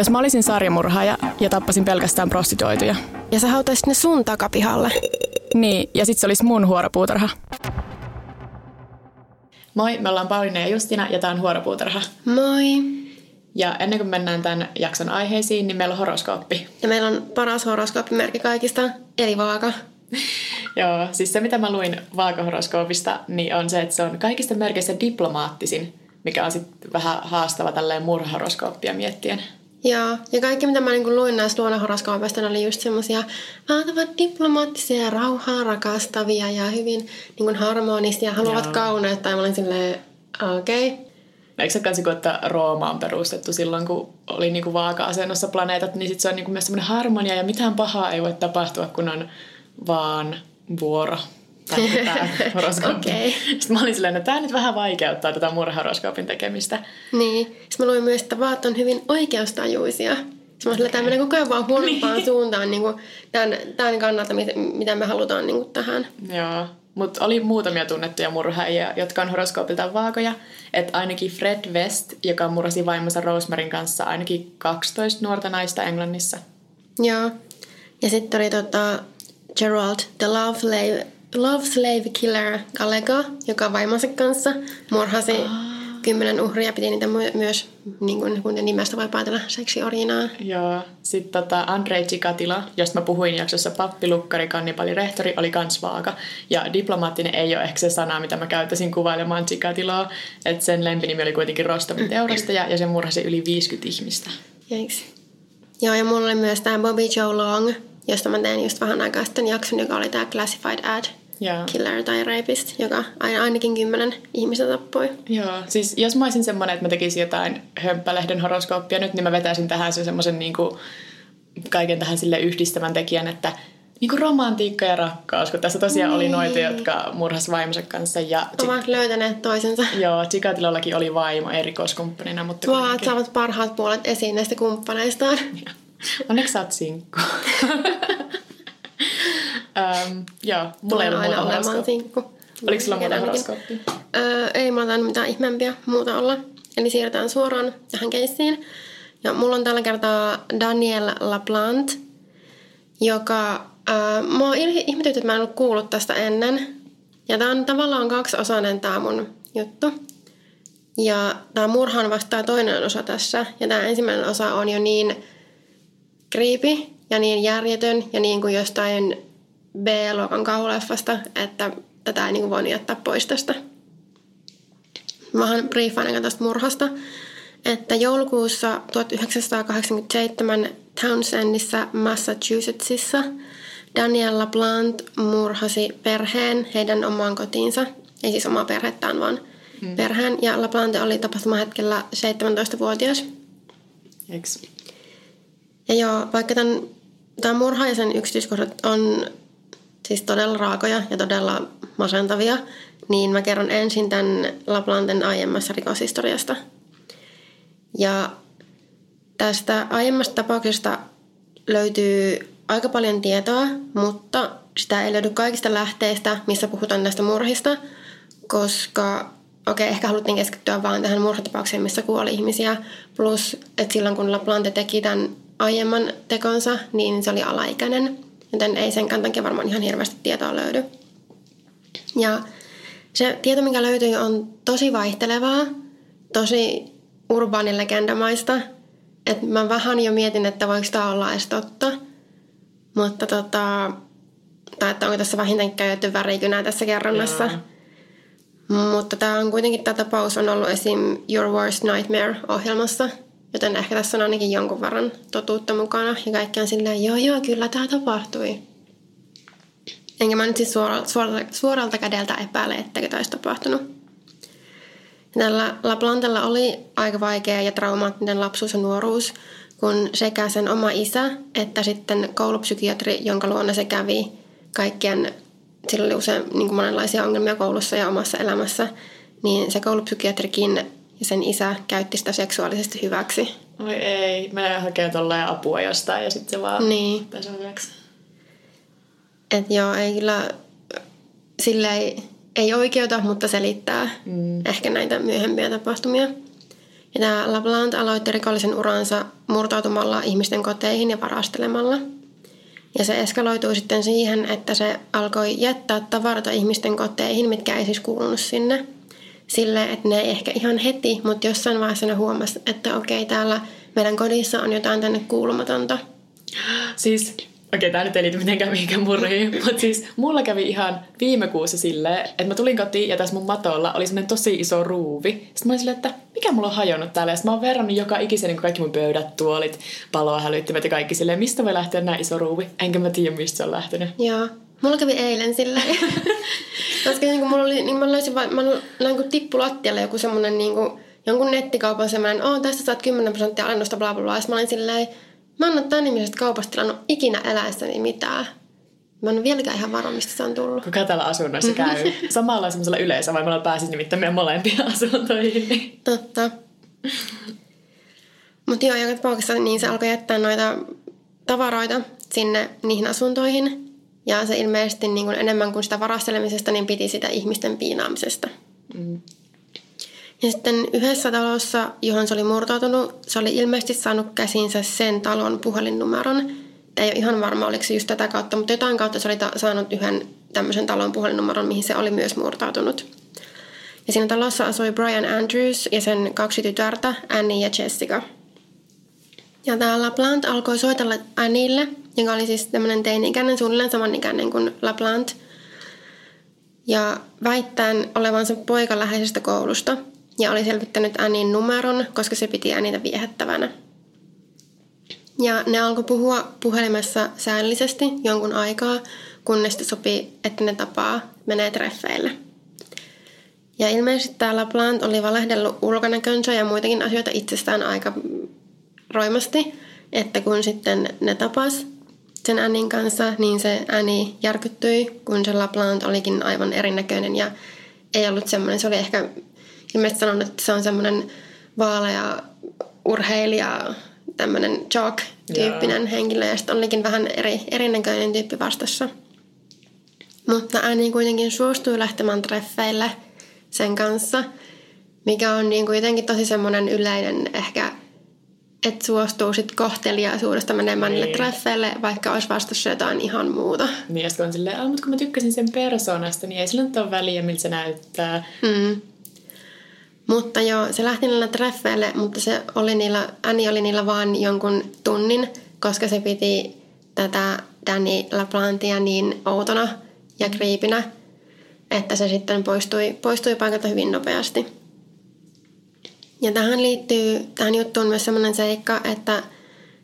jos mä olisin sarjamurhaaja ja tappasin pelkästään prostituoituja. Ja sä hautaisit ne sun takapihalle. Niin, ja sit se olisi mun huoropuutarha. Moi, me ollaan Pauliina ja Justina ja tää on Huoropuutarha. Moi. Ja ennen kuin mennään tämän jakson aiheisiin, niin meillä on horoskooppi. Ja meillä on paras horoskooppimerkki kaikista, eli vaaka. Joo, siis se mitä mä luin vaakahoroskoopista, niin on se, että se on kaikista merkeissä diplomaattisin, mikä on sitten vähän haastava tälleen murhahoroskooppia miettien. Joo, ja kaikki mitä mä niinku luin näistä luonnonhoroskoopeista, oli just semmosia valtavat diplomaattisia ja rauhaa rakastavia ja hyvin niinku harmonisia, haluavat Joo. kauneutta. Ja mä olin silleen, okei. Okay. Eikö se kanssa, että Rooma on perustettu silloin, kun oli niinku vaaka-asennossa planeetat, niin sit se on niinku myös semmoinen harmonia ja mitään pahaa ei voi tapahtua, kun on vaan vuoro. Tämä horoskooppi. Okei. Sitten mä olin silleen, että tämä nyt vähän vaikeuttaa tätä murhahoroskoopin tekemistä. Niin. Sitten mä luin myös, että vaat on hyvin oikeustajuisia. Sitten mä olin, että tämä menee koko ajan vaan huonompaan Niin. suuntaan niin kuin tämän, tämän kannalta, mit- mitä me halutaan niin kuin tähän. Joo, mutta oli muutamia tunnettuja murhaajia, jotka on horoskoopiltaan vaakoja. Että ainakin Fred West, joka murhasi vaimonsa Rosemaryn kanssa ainakin 12 nuorta naista Englannissa. Joo. Ja sitten oli tota Gerald, the love slave, love slave killer Gallagher, joka vaimonsa kanssa murhasi kymmenen uhria. Piti niitä my- myös, niin kuin, kun nimestä voi päätellä, seksiorjinaa. Joo, sitten tota Andrei Chikatila, josta mä puhuin jaksossa pappi, lukkari, kannibali, rehtori, oli kans vaaka. Ja diplomaattinen ei ole ehkä se sana, mitä mä käyttäisin kuvailemaan Chikatilaa. Että sen lempinimi oli kuitenkin Rostovin teurastaja ja se murhasi yli 50 ihmistä. Jäiks? Joo, ja mulla oli myös tämä Bobby Joe Long, josta mä tein just vähän aikaa sitten jakson, joka oli tämä Classified Ad Joo. Killer tai Rapist, joka aina- ainakin kymmenen ihmistä tappoi. Joo, siis jos mä olisin semmoinen, että mä tekisin jotain hömppälehden horoskooppia nyt, niin mä vetäisin tähän sen semmoisen niinku, kaiken tähän sille yhdistävän tekijän, että niinku romantiikka ja rakkaus, kun tässä tosiaan oli noita, jotka murhas vaimonsa kanssa. Ja Ovat löytäneet toisensa. joo, Chikatilallakin oli vaimo erikoiskumppanina, mutta Vaat kuitenkin. saavat parhaat puolet esiin näistä kumppaneistaan. Onneksi sä oot sinkku. um, joo, mulla ei ollut aina muuta sinkku. Oliko sulla muuta Enemmänkin. horoskooppia? Öö, ei mulla tainnut mitään ihmeempiä muuta olla. Eli siirrytään suoraan tähän keissiin. Ja mulla on tällä kertaa Daniel LaPlante, joka... Öö, mua il- ihmetytti, että mä en ollut kuullut tästä ennen. Ja tää on tavallaan kaksiosainen tää mun juttu. Ja tää murhaan vastaa toinen osa tässä. Ja tää ensimmäinen osa on jo niin creepy ja niin järjetön ja niin kuin jostain B-luokan kauhuleffasta, että tätä ei niin kuin voinut jättää pois tästä. Mä oon briefaan tästä murhasta, että joulukuussa 1987 Townsendissa, Massachusettsissa Daniel LaPlante murhasi perheen heidän omaan kotiinsa. Ei siis omaa perhettään, vaan hmm. perheen. Ja LaPlante oli tapahtumahetkellä 17-vuotias. Eiks? Ja joo, vaikka tämän, tämän murha ja sen yksityiskohdat on siis todella raakoja ja todella masentavia, niin mä kerron ensin tämän Laplanten aiemmassa rikoshistoriasta. Ja tästä aiemmasta tapauksesta löytyy aika paljon tietoa, mutta sitä ei löydy kaikista lähteistä, missä puhutaan näistä murhista, koska okei, ehkä haluttiin keskittyä vaan tähän murhatapaukseen, missä kuoli ihmisiä, plus että silloin kun Laplante teki tämän aiemman tekonsa, niin se oli alaikäinen, joten ei sen takia varmaan ihan hirveästi tietoa löydy. Ja se tieto, mikä löytyy, on tosi vaihtelevaa, tosi urbaanilegendamaista. Että mä vähän jo mietin, että voiko tämä olla edes totta. Mutta tota, tai että onko tässä vähintään käytetty värikynää tässä kerronnassa. Mutta tämä on kuitenkin, tämä tapaus on ollut esim. Your Worst Nightmare-ohjelmassa. Joten ehkä tässä on ainakin jonkun verran totuutta mukana. Ja kaikki on silleen, joo joo, kyllä tämä tapahtui. Enkä mä nyt siis suoralta, suoralta, suoralta kädeltä epäile, etteikö tämä olisi tapahtunut. Ja Tällä Laplantella oli aika vaikea ja traumaattinen lapsuus ja nuoruus, kun sekä sen oma isä että sitten koulupsykiatri, jonka luona se kävi kaikkien, sillä oli usein niin monenlaisia ongelmia koulussa ja omassa elämässä, niin se koulupsykiatrikin ja sen isä käytti sitä seksuaalisesti hyväksi. Oi ei, mä hakee tolleen apua jostain ja sitten se vaan Niin. pesee hyväksi. Et joo, ei kyllä sille ei, ei oikeuta, mutta selittää mm. ehkä näitä myöhempiä tapahtumia. Ja tämä LaPlante aloitti rikollisen uransa murtautumalla ihmisten koteihin ja varastelemalla. Ja se eskaloitui sitten siihen, että se alkoi jättää tavaroita ihmisten koteihin, mitkä ei siis kuulunut sinne. Sille, että ne ei ehkä ihan heti, mutta jossain vaiheessa ne huomasi, että okei, täällä meidän kodissa on jotain tänne kuulumatonta. Siis Okei, tämä nyt ei liity mitenkään mihinkään murhiin, mutta siis mulla kävi ihan viime kuussa silleen, että mä tulin kotiin ja tässä mun matolla oli semmoinen tosi iso ruuvi. Sitten mä olin silleen, että mikä mulla on hajonnut täällä? Ja mä oon verrannut joka ikisen niin kaikki mun pöydät, tuolit, paloa hälyttimet ja kaikki silleen, mistä voi lähteä näin iso ruuvi? Enkä mä tiedä, mistä se on lähtenyt. Joo. Mulla kävi eilen silleen. Koska niin mulla oli, niin mä löysin mä näin kun tippu lattialle joku semmonen niin kuin, jonkun nettikaupan semmoinen, oh, tästä saat 10 prosenttia alennusta, bla bla bla. Ja mä olin silleen, Mä en ole tämän nimisestä kaupasta tilannut ikinä eläessäni mitään. Mä en ole vieläkään ihan varma, mistä se on tullut. Kuka täällä asunnoissa käy? Samalla semmoisella yleisö, vai mulla pääsisi nimittäin meidän molempia asuntoihin. Totta. Mutta joo, joka tapauksessa niin se alkoi jättää noita tavaroita sinne niihin asuntoihin. Ja se ilmeisesti niin kuin enemmän kuin sitä varastelemisesta, niin piti sitä ihmisten piinaamisesta. Mm. Ja sitten yhdessä talossa, johon se oli murtautunut, se oli ilmeisesti saanut käsinsä sen talon puhelinnumeron. Ei ole ihan varma, oliko se just tätä kautta, mutta jotain kautta se oli ta- saanut yhden tämmöisen talon puhelinnumeron, mihin se oli myös murtautunut. Ja siinä talossa asui Brian Andrews ja sen kaksi tytärtä, Annie ja Jessica. Ja tämä LaPlante alkoi soitella Annille, joka oli siis tämmöinen teini-ikäinen, suunnilleen samanikäinen kuin LaPlante. Ja väittäen olevansa poika läheisestä koulusta – ja oli selvittänyt Annin numeron, koska se piti Annita viehättävänä. Ja ne alkoi puhua puhelimessa säännöllisesti jonkun aikaa, kunnes sopi, että ne tapaa, menee treffeille. Ja ilmeisesti tämä LaPlante oli valehdellut ulkonäkönsä ja muitakin asioita itsestään aika roimasti, että kun sitten ne tapas sen Annin kanssa, niin se Annie järkyttyi, kun se LaPlante olikin aivan erinäköinen ja ei ollut semmoinen, se oli ehkä ilmeisesti sanonut, että se on semmoinen vaalea urheilija, tämmöinen jock-tyyppinen yeah. henkilö, ja sitten olikin vähän eri, erinäköinen tyyppi vastassa. Mutta Annie kuitenkin suostui lähtemään treffeille sen kanssa, mikä on niin kuin jotenkin tosi semmoinen yleinen ehkä, että suostuu sitten kohteliaisuudesta menemään niin. niille treffeille, vaikka olisi vastassa jotain ihan muuta. Niin, ja sitten on silleen, mutta kun mä tykkäsin sen persoonasta, niin ei sillä nyt ole väliä, miltä se näyttää. Mm. Mutta joo, se lähti niillä treffeille, mutta se oli niillä, Annie oli niillä vaan jonkun tunnin, koska se piti tätä Danny LaPlantia niin outona ja kriipinä, että se sitten poistui, poistui paikalta hyvin nopeasti. Ja tähän liittyy, tähän juttuun myös sellainen seikka, että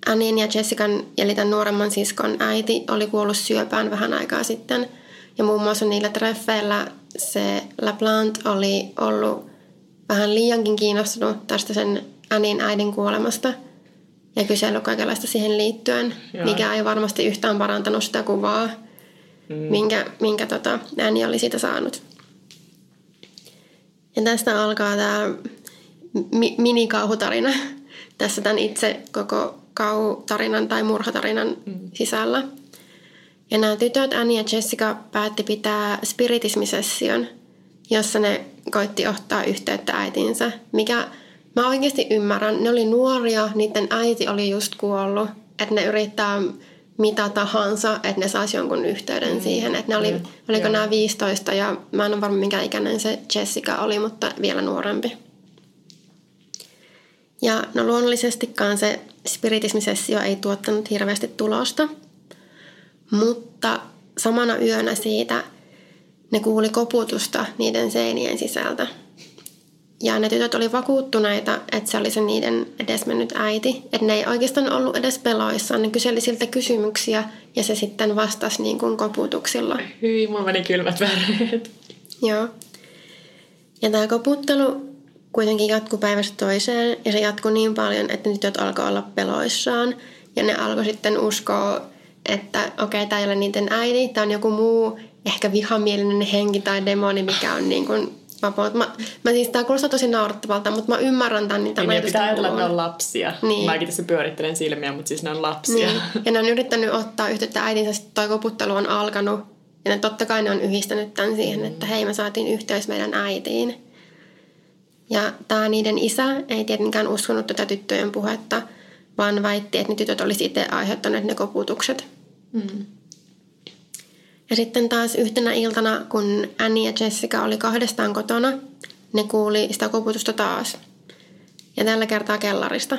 Annin ja Jessican, eli tämän nuoremman siskon äiti, oli kuollut syöpään vähän aikaa sitten. Ja muun muassa niillä treffeillä se LaPlante oli ollut vähän liiankin kiinnostunut tästä sen Anin äidin kuolemasta ja kysellyt kaikenlaista siihen liittyen, Joo. mikä ei varmasti yhtään parantanut sitä kuvaa, mm. minkä, minkä tota, Annie oli siitä saanut. Ja tästä alkaa tämä mi- minikauhutarina tässä tämän itse koko kauhutarinan tai murhatarinan mm. sisällä. Ja nämä tytöt, Annie ja Jessica, päätti pitää spiritismisession – jossa ne koitti ottaa yhteyttä äitinsä, mikä mä oikeasti ymmärrän. Ne oli nuoria, niiden äiti oli just kuollut, että ne yrittää mitä tahansa, että ne saisi jonkun yhteyden mm. siihen. Että ne oli, mm. oliko Joo. nämä 15 ja mä en ole varma minkä ikäinen se Jessica oli, mutta vielä nuorempi. Ja no luonnollisestikaan se spiritismisessio ei tuottanut hirveästi tulosta, mutta samana yönä siitä ne kuuli koputusta niiden seinien sisältä. Ja ne tytöt oli vakuuttuneita, että se oli se niiden edesmennyt äiti. Että ne ei oikeastaan ollut edes peloissaan. Ne kyseli siltä kysymyksiä ja se sitten vastasi niin kuin koputuksilla. Hyi, mulla meni kylmät väreet. Joo. Ja tämä koputtelu kuitenkin jatkui päivästä toiseen ja se jatkui niin paljon, että tytöt alkoi olla peloissaan. Ja ne alkoi sitten uskoa, että okei, okay, tämä ei ole niiden äiti, tämä on joku muu ehkä vihamielinen henki tai demoni, mikä on niin kuin vapaut. Mä, mä siis tää kuulostaa tosi naurattavalta, mutta mä ymmärrän tämän niitä niin, pitää ajatella, että ne on lapsia. Niin. Mäkin tässä pyörittelen silmiä, mutta siis ne on lapsia. Niin. Ja ne on yrittänyt ottaa yhteyttä äitinsä, sitten toi koputtelu on alkanut. Ja ne totta kai ne on yhdistänyt tämän siihen, että hei me saatiin yhteys meidän äitiin. Ja tämä niiden isä ei tietenkään uskonut tätä tyttöjen puhetta, vaan väitti, että ne tytöt olisi itse aiheuttaneet ne koputukset. Mm. Ja sitten taas yhtenä iltana, kun Annie ja Jessica oli kahdestaan kotona, ne kuuli sitä koputusta taas. Ja tällä kertaa kellarista.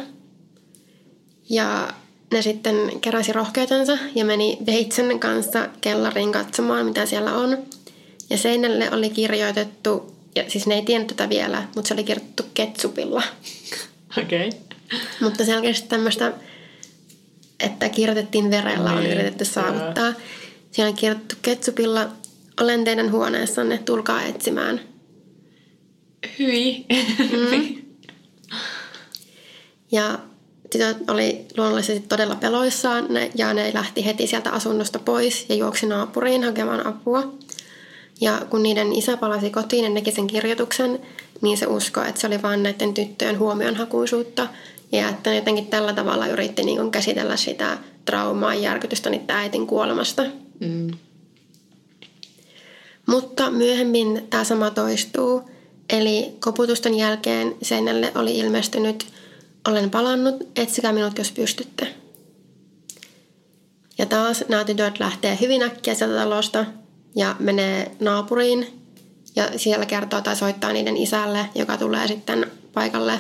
Ja ne sitten keräsi rohkeutensa ja meni veitsen kanssa kellariin katsomaan, mitä siellä on. Ja seinälle oli kirjoitettu, ja siis ne ei tiennyt tätä vielä, mutta se oli kirjoitettu ketsupilla. Okei. Okay. Mutta selkeästi tämmöistä, että kirjoitettiin verellä, on niin, yritetty saavuttaa. Siellä on kirjoitettu ketsupilla, olen teidän huoneessanne, tulkaa etsimään. Hyi. Mm. Ja tytöt oli luonnollisesti todella peloissaan ne, ja ne lähti heti sieltä asunnosta pois ja juoksi naapuriin hakemaan apua. Ja kun niiden isä palasi kotiin ja näki sen kirjoituksen, niin se uskoi, että se oli vain näiden tyttöjen huomionhakuisuutta ja että ne jotenkin tällä tavalla yritti niin käsitellä sitä traumaa ja järkytystä niiden äitin kuolemasta. Mm. Mutta myöhemmin tämä sama toistuu. Eli koputusten jälkeen seinälle oli ilmestynyt olen palannut, etsikää minut jos pystytte. Ja taas nämä tytöt lähtee hyvin äkkiä sieltä talosta ja menee naapuriin ja siellä kertoo tai soittaa niiden isälle, joka tulee sitten paikalle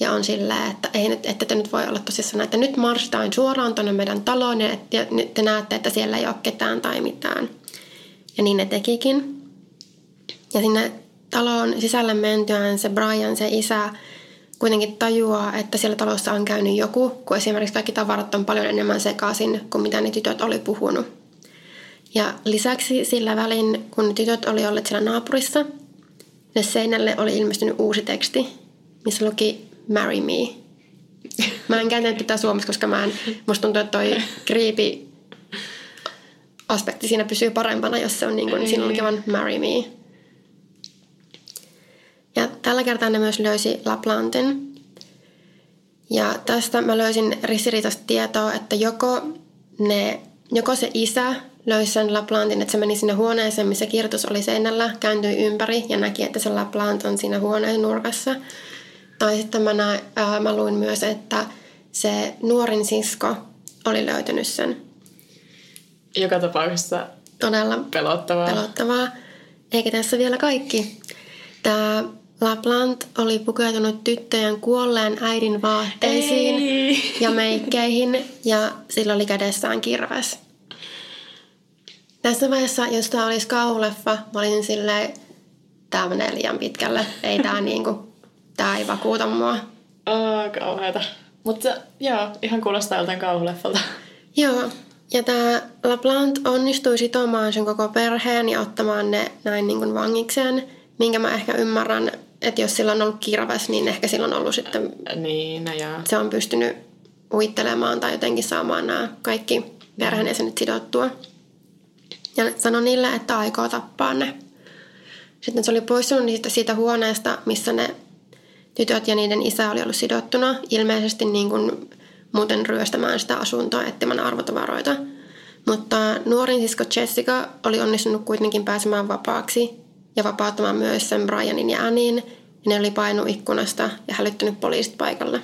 ja on silleen, että ei nyt, että te nyt voi olla tosissaan, että nyt marssitaan suoraan tuonne meidän taloon ja että te näette, että siellä ei ole ketään tai mitään. Ja niin ne tekikin. Ja sinne taloon sisälle mentyään se Brian, se isä, kuitenkin tajuaa, että siellä talossa on käynyt joku, kun esimerkiksi kaikki tavarat on paljon enemmän sekaisin kuin mitä ne tytöt oli puhunut. Ja lisäksi sillä välin, kun tytöt oli olleet siellä naapurissa, ne seinälle oli ilmestynyt uusi teksti, missä luki Marry Me. Mä en kääntänyt tätä suomeksi, koska mä en, musta tuntuu, että toi kriipi aspekti siinä pysyy parempana, jos se on niin kuin, siinä lukevan Marry Me. Ja tällä kertaa ne myös löysi Laplanten. Ja tästä mä löysin ristiriitaista tietoa, että joko, ne, joko se isä löysi sen Laplantin, että se meni sinne huoneeseen, missä kirjoitus oli seinällä, kääntyi ympäri ja näki, että se Laplant on siinä huoneen nurkassa. Tai sitten mä, näin, ää, mä luin myös, että se nuorin sisko oli löytänyt sen. Joka tapauksessa todella pelottavaa. pelottavaa. Eikä tässä vielä kaikki. Tämä LaPlante oli pukeutunut tyttöjen kuolleen äidin vaatteisiin Ei. ja meikkeihin ja sillä oli kädessään kirves. Tässä vaiheessa, jos tämä olisi kauhuleffa, mä olisin silleen, tämä menee liian pitkälle. Ei tämä niinku, tää ei vakuuta mua. Oh, kauheata. Mutta joo, ihan kuulostaa joltain kauhuleffalta. Joo, ja tämä LaPlante onnistui sitomaan sen koko perheen ja ottamaan ne näin niin vangikseen, minkä mä ehkä ymmärrän että jos sillä on ollut kirves, niin ehkä sillä on ollut sitten... Niin, no joo. Se on pystynyt uittelemaan tai jotenkin saamaan nämä kaikki perheenjäsenet sidottua. Ja sanoi niille, että aikoo tappaa ne. Sitten se oli poistunut siitä, siitä huoneesta, missä ne tytöt ja niiden isä oli ollut sidottuna. Ilmeisesti niin kuin muuten ryöstämään sitä asuntoa etsimään arvotavaroita. Mutta nuorin sisko Jessica oli onnistunut kuitenkin pääsemään vapaaksi ja vapauttamaan myös sen Brianin ja Annin, ja ne oli painut ikkunasta ja hälyttänyt poliisit paikalle.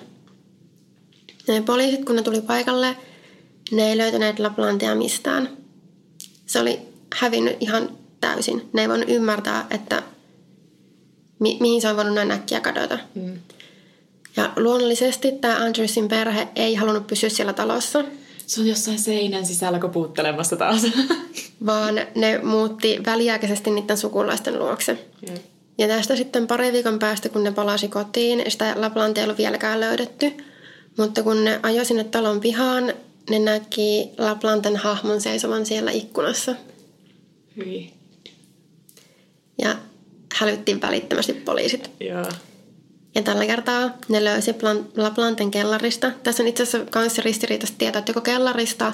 Ne poliisit, kun ne tuli paikalle, ne ei löytäneet Laplantia mistään. Se oli hävinnyt ihan täysin. Ne ei voinut ymmärtää, että mi- mihin se on voinut näin äkkiä kadota. Mm. Ja luonnollisesti tämä Andrewsin perhe ei halunnut pysyä siellä talossa – se on jossain seinän sisällä koputtelemassa taas. Vaan ne muutti väliaikaisesti niiden sukulaisten luokse. Mm. Ja tästä sitten pari viikon päästä, kun ne palasi kotiin, sitä Laplantia ei ollut vieläkään löydetty. Mutta kun ne ajoi sinne talon pihaan, ne näki Laplanten hahmon seisovan siellä ikkunassa. Hyi. Ja hälyttiin välittömästi poliisit. Joo. Ja tällä kertaa ne löysi Laplanten kellarista. Tässä on itse asiassa myös ristiriitaista tietoa, että joko kellarista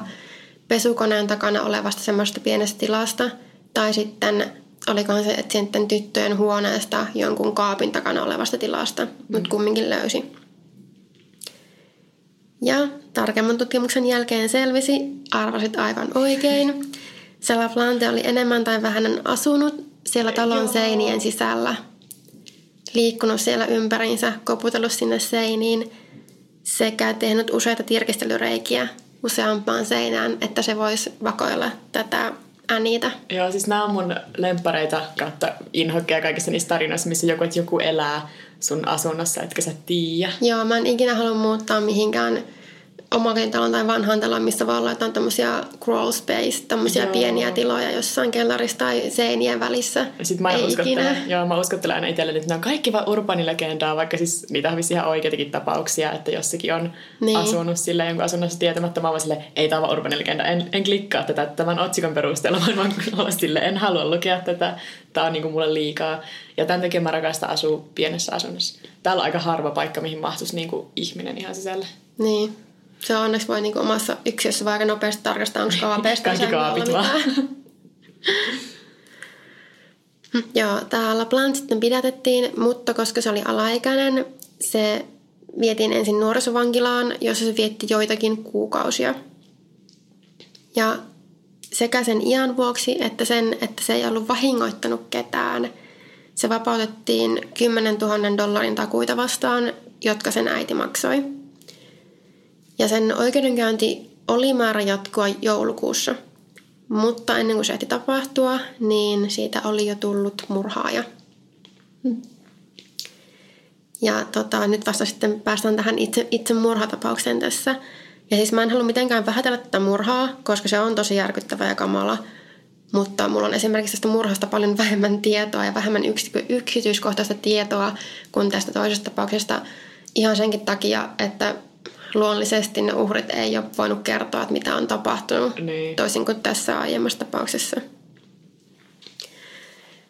pesukoneen takana olevasta semmoista pienestä tilasta, tai sitten olikohan se, että sitten tyttöjen huoneesta jonkun kaapin takana olevasta tilasta, mm. mutta kumminkin löysi. Ja tarkemman tutkimuksen jälkeen selvisi, arvasit aivan oikein. Se Laplante oli enemmän tai vähemmän asunut siellä talon seinien sisällä – liikkunut siellä ympäriinsä, koputellut sinne seiniin sekä tehnyt useita tirkistelyreikiä useampaan seinään, että se voisi vakoilla tätä Aniitä. Joo, siis nämä on mun lempareita kautta inhokkeja kaikissa niissä tarinoissa, missä joku, että joku elää sun asunnossa, etkä sä tiedä. Joo, mä en ikinä halua muuttaa mihinkään omakotitalon tai vanhaan talon, missä olla jotain tämmöisiä crawl space, tämmöisiä joo. pieniä tiloja jossain kellarissa tai seinien välissä. Sitten mä, Ei ikinä. joo, mä uskottelen aina itselleni, että ne on kaikki vaan urbanilegendaa, vaikka siis niitä on ihan oikeitakin tapauksia, että jossakin on niin. asunut sille jonkun asunnossa tietämättä. Mä oon sille, ei tämä ole urbanilegenda, en, en klikkaa tätä tämän otsikon perusteella, vaan mä sille, en halua lukea tätä, tämä on niinku mulle liikaa. Ja tämän takia mä rakastan asua pienessä asunnossa. Täällä on aika harva paikka, mihin mahtuisi niinku ihminen ihan sisälle. Niin. Se on onneksi voi niinku omassa yksiössä vaan aika nopeasti tarkastaa, onko kaapeista Kaikki kaapit vaan. Joo, täällä Plant sitten pidätettiin, mutta koska se oli alaikäinen, se vietiin ensin nuorisovankilaan, jossa se vietti joitakin kuukausia. Ja sekä sen iän vuoksi, että sen, että se ei ollut vahingoittanut ketään, se vapautettiin 10 000 dollarin takuita vastaan, jotka sen äiti maksoi. Ja sen oikeudenkäynti oli määrä jatkua joulukuussa. Mutta ennen kuin se ehti tapahtua, niin siitä oli jo tullut murhaaja. Ja tota, nyt vasta sitten päästään tähän itse, itse murhatapaukseen tässä. Ja siis mä en halua mitenkään vähätellä tätä murhaa, koska se on tosi järkyttävä ja kamala. Mutta mulla on esimerkiksi tästä murhasta paljon vähemmän tietoa ja vähemmän yksityiskohtaista tietoa kuin tästä toisesta tapauksesta. Ihan senkin takia, että luonnollisesti ne uhrit ei ole voinut kertoa, että mitä on tapahtunut, niin. toisin kuin tässä aiemmassa tapauksessa.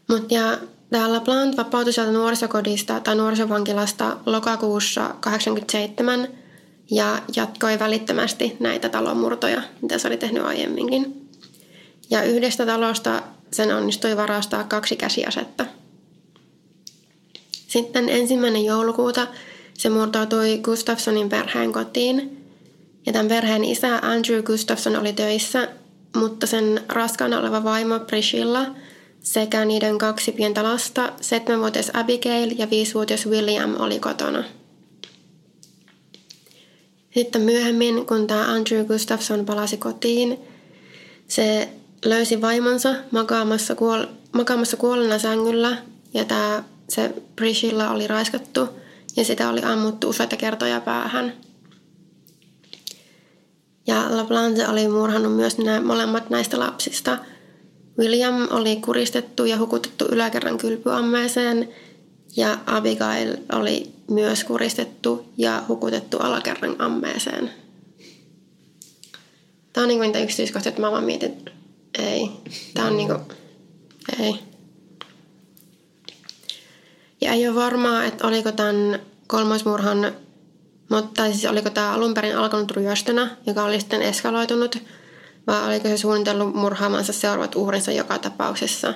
Mutta ja täällä Plant vapautui sieltä nuorisokodista tai nuorisovankilasta lokakuussa 87 ja jatkoi välittömästi näitä talomurtoja, mitä se oli tehnyt aiemminkin. Ja yhdestä talosta sen onnistui varastaa kaksi käsiasetta. Sitten ensimmäinen joulukuuta se murtautui Gustafsonin perheen kotiin. Ja tämän perheen isä Andrew Gustafson oli töissä, mutta sen raskaana oleva vaimo Priscilla sekä niiden kaksi pientä lasta, seitsemänvuotias Abigail ja viisivuotias William oli kotona. Sitten myöhemmin, kun tämä Andrew Gustafson palasi kotiin, se löysi vaimonsa makaamassa, kuol- makaamassa kuolleena sängyllä ja tämä, se Priscilla oli raiskattu – ja sitä oli ammuttu useita kertoja päähän. Ja LaPlante oli murhannut myös nämä molemmat näistä lapsista. William oli kuristettu ja hukutettu yläkerran kylpyammeeseen ja Abigail oli myös kuristettu ja hukutettu alakerran ammeeseen. Tämä on niin kuin niitä yksityiskohtia, että mä vaan mietin, ei. Tämä on niin kuin, ei. Ja ei ole varmaa, että oliko tämän kolmosmurhan, mutta siis oliko tämä alun perin alkanut ryöstönä, joka oli sitten eskaloitunut, vai oliko se suunnitellut murhaamansa seuraavat uhrinsa joka tapauksessa.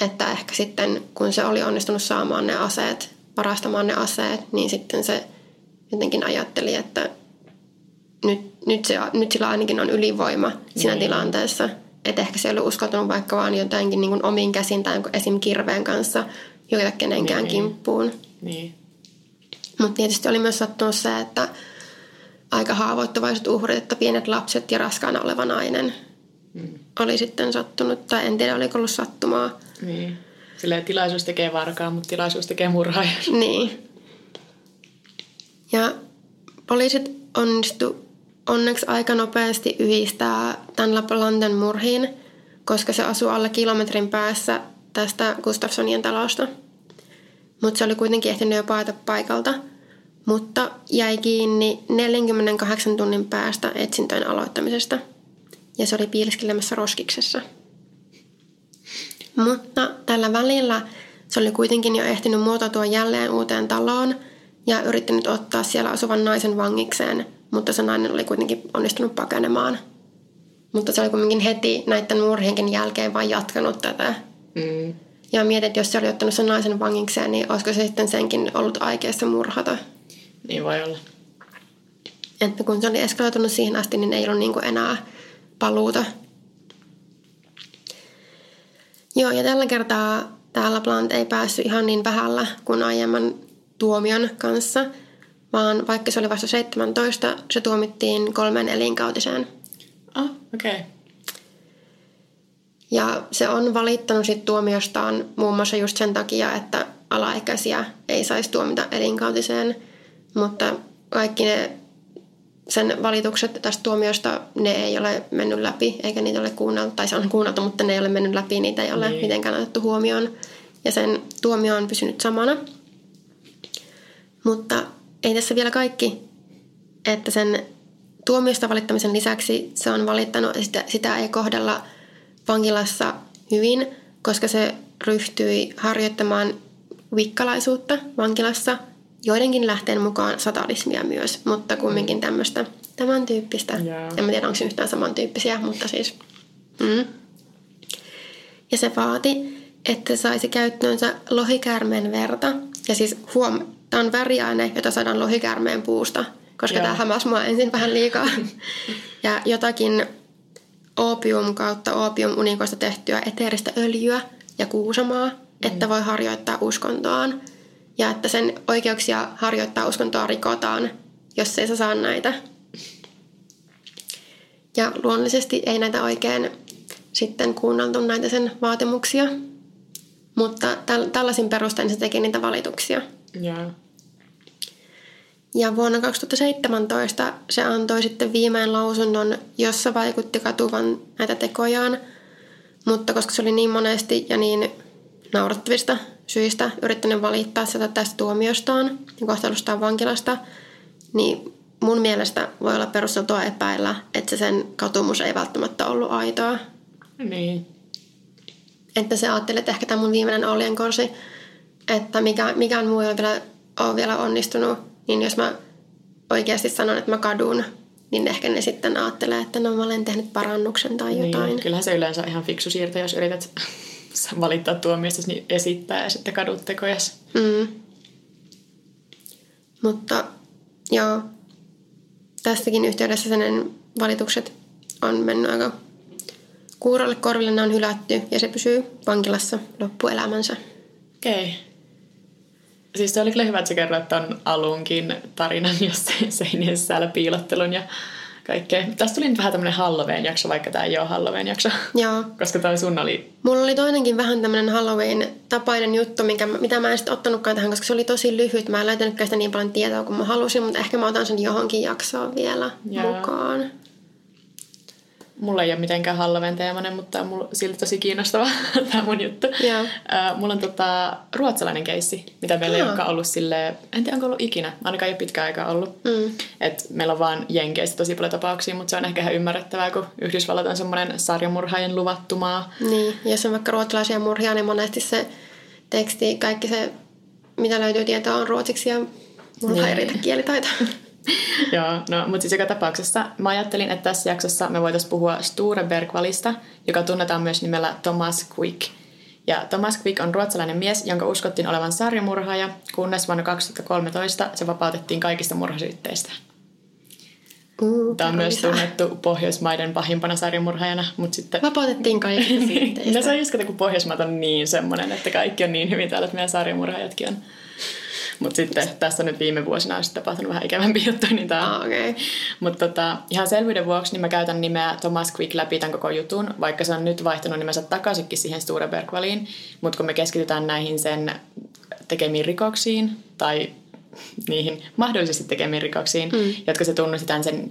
Että ehkä sitten, kun se oli onnistunut saamaan ne aseet, varastamaan ne aseet, niin sitten se jotenkin ajatteli, että nyt, nyt, se, nyt sillä ainakin on ylivoima siinä niin. tilanteessa. Että ehkä se ei ollut uskaltanut vaikka vaan jotenkin niin kuin omiin käsin tai esim. kirveen kanssa hyökätä kenenkään niin. kimppuun. Niin. Mutta tietysti oli myös sattunut se, että aika haavoittuvaiset uhrit, että pienet lapset ja raskaana oleva nainen mm. oli sitten sattunut. Tai en tiedä, oliko ollut sattumaa. Niin. Silleen tilaisuus tekee varkaa, mutta tilaisuus tekee murhaa. Niin. Ja poliisit onnistu onneksi aika nopeasti yhdistää tämän Laplanten murhiin, koska se asuu alle kilometrin päässä tästä Gustafsonien talosta. Mutta se oli kuitenkin ehtinyt jo paeta paikalta, mutta jäi kiinni 48 tunnin päästä etsintöjen aloittamisesta. Ja se oli piileskelemässä roskiksessa. Mutta tällä välillä se oli kuitenkin jo ehtinyt muotoutua jälleen uuteen taloon ja yrittänyt ottaa siellä asuvan naisen vangikseen, mutta se nainen oli kuitenkin onnistunut pakenemaan. Mutta se oli kuitenkin heti näiden murhienkin jälkeen vain jatkanut tätä. Mm. Ja mietit, että jos se oli ottanut sen naisen vangikseen, niin olisiko se sitten senkin ollut aikeessa murhata. Niin voi olla. Että kun se oli eskaloitunut siihen asti, niin ei ollut niin kuin enää paluuta. Joo, ja tällä kertaa tämä LaPlante ei päässyt ihan niin vähällä kuin aiemman tuomion kanssa, vaan vaikka se oli vasta 17, se tuomittiin kolmen elinkautiseen. Ah, okei. Okay. Ja se on valittanut sit tuomiostaan muun muassa just sen takia, että alaikäisiä ei saisi tuomita elinkautiseen, mutta kaikki ne sen valitukset tästä tuomiosta, ne ei ole mennyt läpi, eikä niitä ole kuunneltu, tai se on kuunneltu, mutta ne ei ole mennyt läpi, niitä ei ole niin. mitenkään otettu huomioon. Ja sen tuomio on pysynyt samana. Mutta ei tässä vielä kaikki, että sen tuomiosta valittamisen lisäksi se on valittanut, että sitä, sitä ei kohdella vankilassa hyvin, koska se ryhtyi harjoittamaan vikkalaisuutta vankilassa – joidenkin lähteen mukaan satanismia myös, mutta kumminkin tämmöistä tämän tyyppistä. Yeah. En mä tiedä, onko se yhtään samantyyppisiä, mutta siis... Mm. Ja se vaati, että saisi käyttöönsä lohikäärmeen verta. Ja siis huom, tämä on väriaine, jota saadaan lohikäärmeen puusta, koska yeah. tämä hämäsi mua ensin vähän liikaa. ja jotakin opium kautta opiumunikoista tehtyä eteeristä öljyä ja kuusamaa, mm. että voi harjoittaa uskontoaan ja että sen oikeuksia harjoittaa uskontoa rikotaan, jos ei saa näitä. Ja luonnollisesti ei näitä oikein sitten kuunneltu näitä sen vaatimuksia, mutta täl- tällaisin perustein se teki niitä valituksia. Yeah. Ja vuonna 2017 se antoi sitten viimein lausunnon, jossa vaikutti katuvan näitä tekojaan, mutta koska se oli niin monesti ja niin naurattavista syistä yrittänyt valittaa sitä tästä tuomiostaan ja kohtelustaan vankilasta, niin mun mielestä voi olla perusteltua epäillä, että se sen katumus ei välttämättä ollut aitoa. Niin. Että se ajatteli, että ehkä tämä mun viimeinen oljenkorsi, että mikä, mikään muu ei vielä, ole vielä onnistunut, niin jos mä oikeasti sanon, että mä kadun, niin ehkä ne sitten ajattelee, että no mä olen tehnyt parannuksen tai niin, jotain. Niin, kyllähän se yleensä on ihan fiksu siirto, jos yrität valittaa tuomiosta, niin esittää ja sitten kadut tekojas. Mm. Mutta joo, tästäkin yhteydessä sen valitukset on mennyt aika kuurolle korville, ne on hylätty ja se pysyy vankilassa loppuelämänsä. Okei. Okay. Siis se oli kyllä hyvä, että sä kerroit ton alunkin tarinan, jos seinien sisällä piilottelun ja kaikkea. Tästä tuli nyt vähän tämmöinen Halloween-jakso, vaikka tämä ei ole Halloween-jakso. Joo. Koska tämä sun oli... Mulla oli toinenkin vähän tämmöinen Halloween-tapainen juttu, minkä, mitä mä en sitten ottanutkaan tähän, koska se oli tosi lyhyt. Mä en löytänytkään sitä niin paljon tietoa kuin mä halusin, mutta ehkä mä otan sen johonkin jaksoon vielä Joo. mukaan. Mulla ei ole mitenkään Halloween teemainen, mutta on mulla silti tosi kiinnostava tämä mun juttu. Joo. Uh, mulla on tota, ruotsalainen keissi, mitä meillä ei olekaan ollut sille, en tiedä onko ollut ikinä, ainakaan ei ole pitkään aikaa ollut. Mm. Et meillä on vaan Jenkeistä tosi paljon tapauksia, mutta se on ehkä ihan ymmärrettävää, kun Yhdysvallat on semmoinen sarjamurhaajien luvattumaa. Niin, jos on vaikka ruotsalaisia murhia, niin monesti se teksti, kaikki se, mitä löytyy tietoa on ruotsiksi ja mulla ei riitä kielitaito. Joo, no, mutta siis joka tapauksessa mä ajattelin, että tässä jaksossa me voitaisiin puhua Sture Bergvalista, joka tunnetaan myös nimellä Thomas Quick. Ja Thomas Quick on ruotsalainen mies, jonka uskottiin olevan sarjamurhaaja, kunnes vuonna 2013 se vapautettiin kaikista murhasyytteistä. Uh, Tämä on myös tunnettu Pohjoismaiden pahimpana sarjamurhaajana, mutta sitten... Vapautettiin kaikista syytteistä. no se on just kun Pohjoismaat on niin semmoinen, että kaikki on niin hyvin täällä, että meidän sarjamurhaajatkin on mutta sitten tässä nyt viime vuosina on tapahtunut vähän ikävämpi juttu. Niin tää... ah, okay. Mutta tota, ihan selvyyden vuoksi niin mä käytän nimeä Thomas Quick läpi tämän koko jutun, vaikka se on nyt vaihtanut nimensä takaisinkin siihen Sturebergvaliin. Mutta kun me keskitytään näihin sen tekemiin rikoksiin tai niihin mahdollisesti tekemiin rikoksiin, mm. jotka se tunnustetaan sen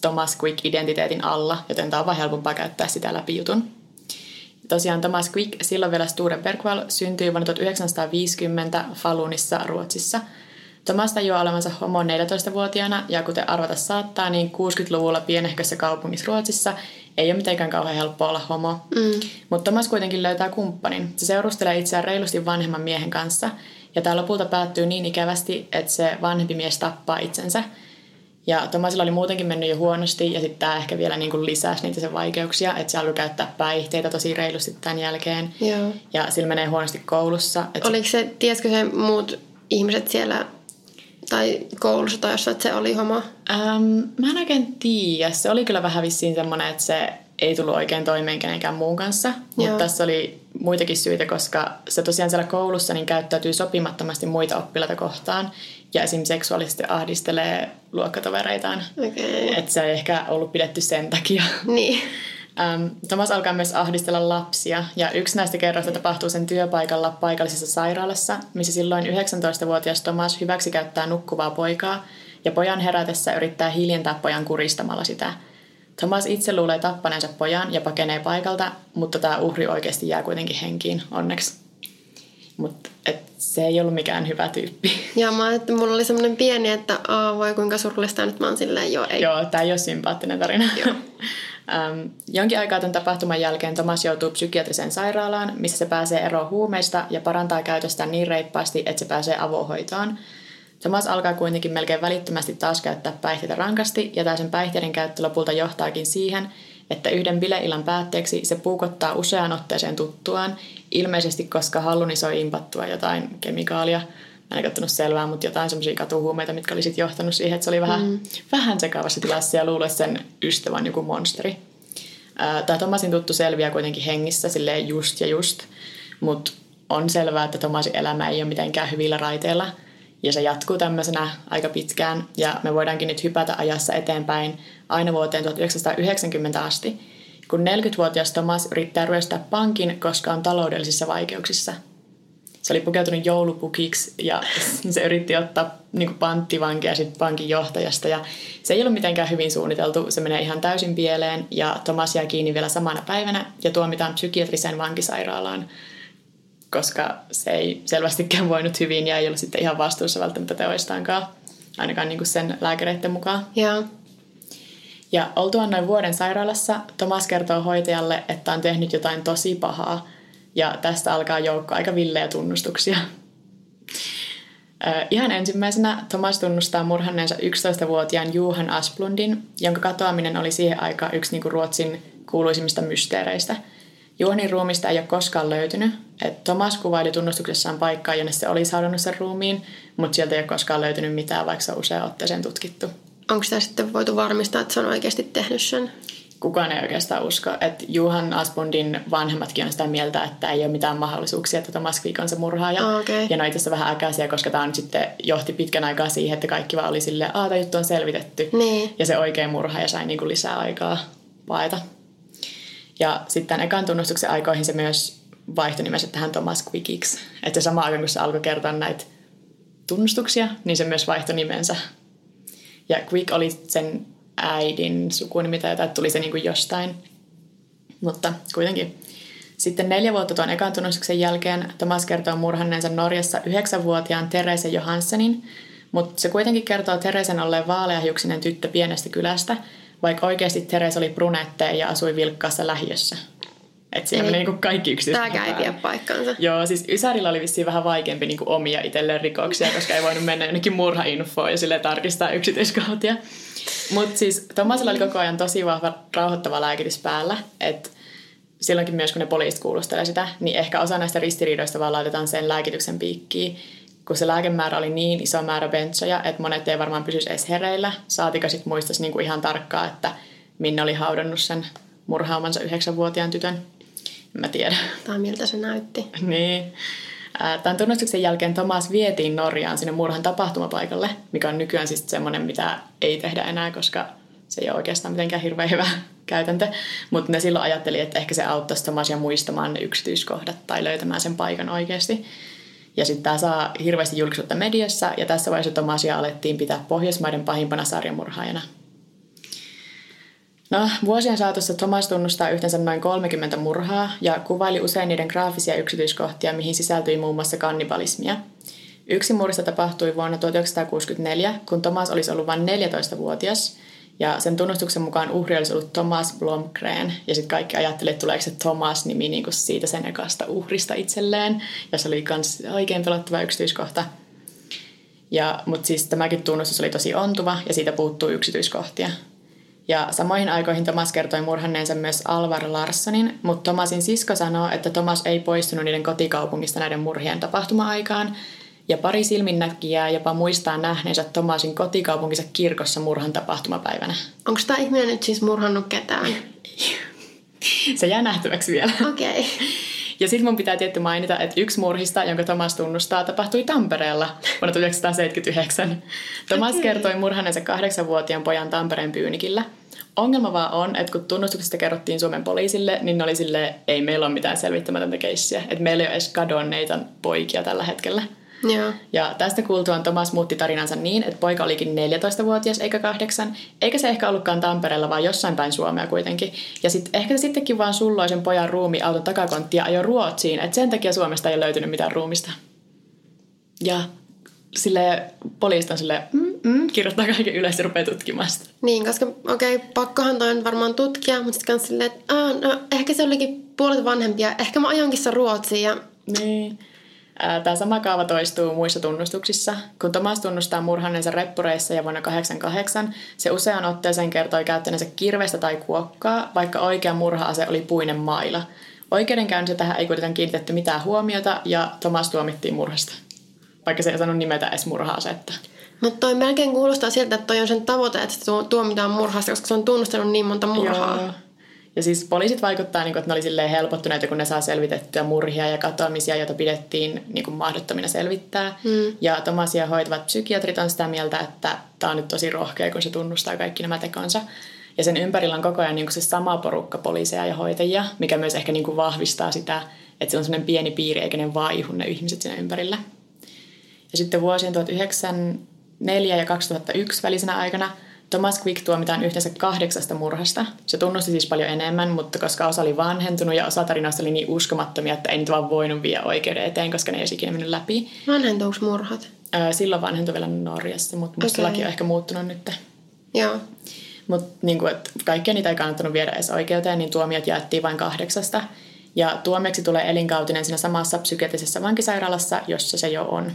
Thomas Quick-identiteetin alla, joten tämä on vaan helpompaa käyttää sitä läpi jutun. Tosiaan Thomas Quick, silloin vielä Sture Bergvall, syntyi vuonna 1950 Falunissa Ruotsissa. Thomas tajuaa olevansa homo 14-vuotiaana ja kuten arvata saattaa, niin 60-luvulla pienehkössä kaupungissa Ruotsissa ei ole mitenkään kauhean helppo olla homo. Mm. Mutta Thomas kuitenkin löytää kumppanin. Se seurustelee itseään reilusti vanhemman miehen kanssa ja tämä lopulta päättyy niin ikävästi, että se vanhempi mies tappaa itsensä – ja Tomasilla oli muutenkin mennyt jo huonosti ja sitten tämä ehkä vielä niin kuin lisäsi niitä sen vaikeuksia, että se alkoi käyttää päihteitä tosi reilusti tämän jälkeen. Joo. Ja sillä menee huonosti koulussa. Että Oliko se, tiesikö se muut ihmiset siellä tai koulussa tai jossain, että se oli homo? Ähm, mä en oikein tiedä. Se oli kyllä vähän vissiin semmoinen, että se ei tullut oikein toimeen kenenkään muun kanssa. Mutta tässä oli muitakin syitä, koska se tosiaan siellä koulussa niin käyttäytyy sopimattomasti muita oppilaita kohtaan ja esim. seksuaalisesti ahdistelee luokkatovereitaan. Okei. Että se ei ehkä ollut pidetty sen takia. Niin. Ähm, Thomas alkaa myös ahdistella lapsia ja yksi näistä kerroista tapahtuu sen työpaikalla paikallisessa sairaalassa, missä silloin 19-vuotias Thomas hyväksikäyttää nukkuvaa poikaa ja pojan herätessä yrittää hiljentää pojan kuristamalla sitä. Thomas itse luulee tappaneensa pojan ja pakenee paikalta, mutta tämä uhri oikeasti jää kuitenkin henkiin, onneksi. Mutta se ei ollut mikään hyvä tyyppi. Ja mä että mulla oli semmoinen pieni, että Aa, voi kuinka surullista nyt mä oon silleen, joo ei. Joo, tämä ei ole sympaattinen tarina. Ähm, jonkin aikaa tämän tapahtuman jälkeen Thomas joutuu psykiatriseen sairaalaan, missä se pääsee eroon huumeista ja parantaa käytöstään niin reippaasti, että se pääsee avohoitoon. Thomas alkaa kuitenkin melkein välittömästi taas käyttää päihteitä rankasti, ja tämä sen päihteiden käyttö lopulta johtaakin siihen, että yhden bileillan päätteeksi se puukottaa useaan otteeseen tuttuaan, ilmeisesti koska halluni soi impattua jotain kemikaalia. Mä en katsonut selvää, mutta jotain semmoisia katuhuumeita, mitkä oli sitten johtanut siihen, että se oli vähän, mm. vähän sekavassa tilassa ja luulee sen ystävän joku monsteri. Tämä Tomasin tuttu selviää kuitenkin hengissä silleen just ja just, mutta on selvää, että Tomasin elämä ei ole mitenkään hyvillä raiteilla ja se jatkuu tämmöisenä aika pitkään ja me voidaankin nyt hypätä ajassa eteenpäin aina vuoteen 1990 asti, kun 40-vuotias Thomas yrittää ryöstää pankin, koska on taloudellisissa vaikeuksissa. Se oli pukeutunut joulupukiksi ja se yritti ottaa niin panttivankia pankin johtajasta ja se ei ollut mitenkään hyvin suunniteltu. Se menee ihan täysin pieleen ja Thomas jää kiinni vielä samana päivänä ja tuomitaan psykiatriseen vankisairaalaan, koska se ei selvästikään voinut hyvin ja ei ollut sitten ihan vastuussa välttämättä teoistaankaan, ainakaan niin sen lääkäreiden mukaan. Joo. Ja oltuaan noin vuoden sairaalassa, Thomas kertoo hoitajalle, että on tehnyt jotain tosi pahaa. Ja tästä alkaa joukko aika villejä tunnustuksia. Ihan ensimmäisenä Thomas tunnustaa murhanneensa 11-vuotiaan Juhan Asplundin, jonka katoaminen oli siihen aikaan yksi niinku Ruotsin kuuluisimmista mysteereistä. Juhanin ruumista ei ole koskaan löytynyt. Et Thomas kuvaili tunnustuksessaan paikkaa, jonne se oli saadannut sen ruumiin, mutta sieltä ei ole koskaan löytynyt mitään, vaikka se on usein otteeseen tutkittu. Onko sitä sitten voitu varmistaa, että se on oikeasti tehnyt sen? kukaan ei oikeastaan usko, että Juhan Asbundin vanhemmatkin on sitä mieltä, että ei ole mitään mahdollisuuksia, että Thomas Quick on se murhaaja. Ah, okei. Ja ne on itse asiassa vähän äkäisiä, koska tämä sitten johti pitkän aikaa siihen, että kaikki vaan oli silleen, että tämä juttu on selvitetty. Niin. Ja se oikea murhaaja sai niinku lisää aikaa paeta. Ja sitten ekan tunnustuksen aikoihin se myös vaihtoi nimensä tähän Thomas Quickiksi. Että sama aika, kun se alkoi kertoa näitä tunnustuksia, niin se myös vaihtoi nimensä. Ja Quick oli sen äidin sukunimi tai jotain, tuli se niin kuin jostain. Mutta kuitenkin. Sitten neljä vuotta tuon ekan tunnustuksen jälkeen Thomas kertoo murhanneensa Norjassa yhdeksänvuotiaan Therese Johanssenin, mutta se kuitenkin kertoo Teresen olleen vaaleahiuksinen tyttö pienestä kylästä, vaikka oikeasti Therese oli brunette ja asui vilkkaassa lähiössä. Että siinä Eli meni niin kaikki yksityiskohdat. Tääkään ei pidä paikkaansa. Joo, siis Ysärillä oli vissiin vähän vaikeampi niin omia itselleen rikoksia, koska ei voinut mennä jonnekin murhainfoon ja sille tarkistaa yksityiskohtia. Mutta siis Tomasilla oli koko ajan tosi vahva rauhoittava lääkitys päällä, että silloinkin myös kun ne poliisit kuulustelee sitä, niin ehkä osa näistä ristiriidoista vaan laitetaan sen lääkityksen piikkiin, kun se lääkemäärä oli niin iso määrä bentsoja, että monet ei varmaan pysyisi edes hereillä, saatika sitten muistaisi niinku ihan tarkkaan, että Minna oli haudannut sen murhaamansa yhdeksänvuotiaan tytön. Mä tiedä. Tai miltä se näytti. Niin. Tämän tunnustuksen jälkeen Thomas vietiin Norjaan sinne murhan tapahtumapaikalle, mikä on nykyään siis semmoinen, mitä ei tehdä enää, koska se ei ole oikeastaan mitenkään hirveän hyvä käytäntö. Mutta ne silloin ajatteli, että ehkä se auttaisi Thomasia muistamaan ne yksityiskohdat tai löytämään sen paikan oikeasti. Ja sitten tämä saa hirveästi julkisuutta mediassa, ja tässä vaiheessa Thomasia alettiin pitää Pohjoismaiden pahimpana sarjamurhaajana. No, vuosien saatossa Thomas tunnustaa yhteensä noin 30 murhaa ja kuvaili usein niiden graafisia yksityiskohtia, mihin sisältyi muun muassa kannibalismia. Yksi murhista tapahtui vuonna 1964, kun Thomas olisi ollut vain 14-vuotias, ja sen tunnustuksen mukaan uhri olisi ollut Thomas Blomgren, ja sitten kaikki ajattelivat, että tuleeko se Thomas-nimi niin siitä sen ekasta uhrista itselleen, ja se oli myös oikein pelottava yksityiskohta. Ja, mutta siis tämäkin tunnustus oli tosi ontuva, ja siitä puuttuu yksityiskohtia. Ja samoihin aikoihin Thomas kertoi murhanneensa myös Alvar Larssonin, mutta Thomasin sisko sanoo, että Thomas ei poistunut niiden kotikaupungista näiden murhien tapahtuma-aikaan, ja pari silminnäkijää jopa muistaa nähneensä Thomasin kotikaupunkinsa kirkossa murhan tapahtumapäivänä. Onko tämä ihminen nyt siis murhannut ketään? Se jää nähtäväksi vielä. Okei. Okay. Ja sitten mun pitää tietty mainita, että yksi murhista, jonka Tomas tunnustaa, tapahtui Tampereella vuonna 1979. Tomas okay. kertoi murhaneensa kahdeksanvuotiaan pojan Tampereen Pyynikillä. Ongelma vaan on, että kun tunnustuksesta kerrottiin Suomen poliisille, niin ne oli silleen, ei meillä ole mitään selvittämätöntä keissiä. Että meillä ei ole edes kadonneita poikia tällä hetkellä. Joo. Ja tästä kuultuaan Tomas muutti tarinansa niin, että poika olikin 14-vuotias eikä kahdeksan, eikä se ehkä ollutkaan Tampereella, vaan jossain päin Suomea kuitenkin. Ja sitten ehkä se sittenkin vaan sulloi sen pojan ruumi auton takakonttia ajoi Ruotsiin, että sen takia Suomesta ei löytynyt mitään ruumista. Ja sille poliista on silleen, mm, mm, kirjoittaa kaiken ylös ja rupeaa tutkimaan sitä. Niin, koska okei, okay, pakkohan toi on varmaan tutkia, mutta sitten silleen, että no, ehkä se olikin puolet vanhempia, ehkä mä ajonkin sen Ruotsiin ja... Niin. Tämä sama kaava toistuu muissa tunnustuksissa. Kun Tomas tunnustaa murhanneensa reppureissa ja vuonna 88, se usean otteeseen kertoi käyttäneensä kirvestä tai kuokkaa, vaikka oikea murha-ase oli puinen maila. Oikeudenkäynnissä tähän ei kuitenkaan kiinnitetty mitään huomiota ja Tomas tuomittiin murhasta. Vaikka se ei sanonut nimetä edes murha-asetta. Mutta toi melkein kuulostaa siltä, että toi on sen tavoite, että se tuomitaan murhasta, koska se on tunnustanut niin monta murhaa. Joo. Ja siis poliisit vaikuttaa, niin kuin, että ne oli silleen helpottuneita, kun ne saa selvitettyä murhia ja katoamisia, joita pidettiin niin kuin mahdottomina selvittää. Mm. Ja Tomasia hoitavat psykiatrit on sitä mieltä, että tämä on nyt tosi rohkea, kun se tunnustaa kaikki nämä tekonsa. Ja sen ympärillä on koko ajan niin kuin se sama porukka poliiseja ja hoitajia, mikä myös ehkä niin kuin vahvistaa sitä, että se on sellainen pieni piiri eikä ne vaihu ne ihmiset siinä ympärillä. Ja sitten vuosien 1904 ja 2001 välisenä aikana – Thomas Quick tuomitaan yhteensä kahdeksasta murhasta. Se tunnusti siis paljon enemmän, mutta koska osa oli vanhentunut ja osa tarinoista oli niin uskomattomia, että ei nyt vaan voinut viedä oikeuden eteen, koska ne ei ikinä mennyt läpi. Vanhentuuko murhat? silloin vanhentui vielä Norjassa, mutta musta okay. laki on ehkä muuttunut nyt. Joo. Mutta niin kaikkia niitä ei kannattanut viedä edes oikeuteen, niin tuomiot jaettiin vain kahdeksasta. Ja tuomioksi tulee elinkautinen siinä samassa psykiatrisessa vankisairaalassa, jossa se jo on.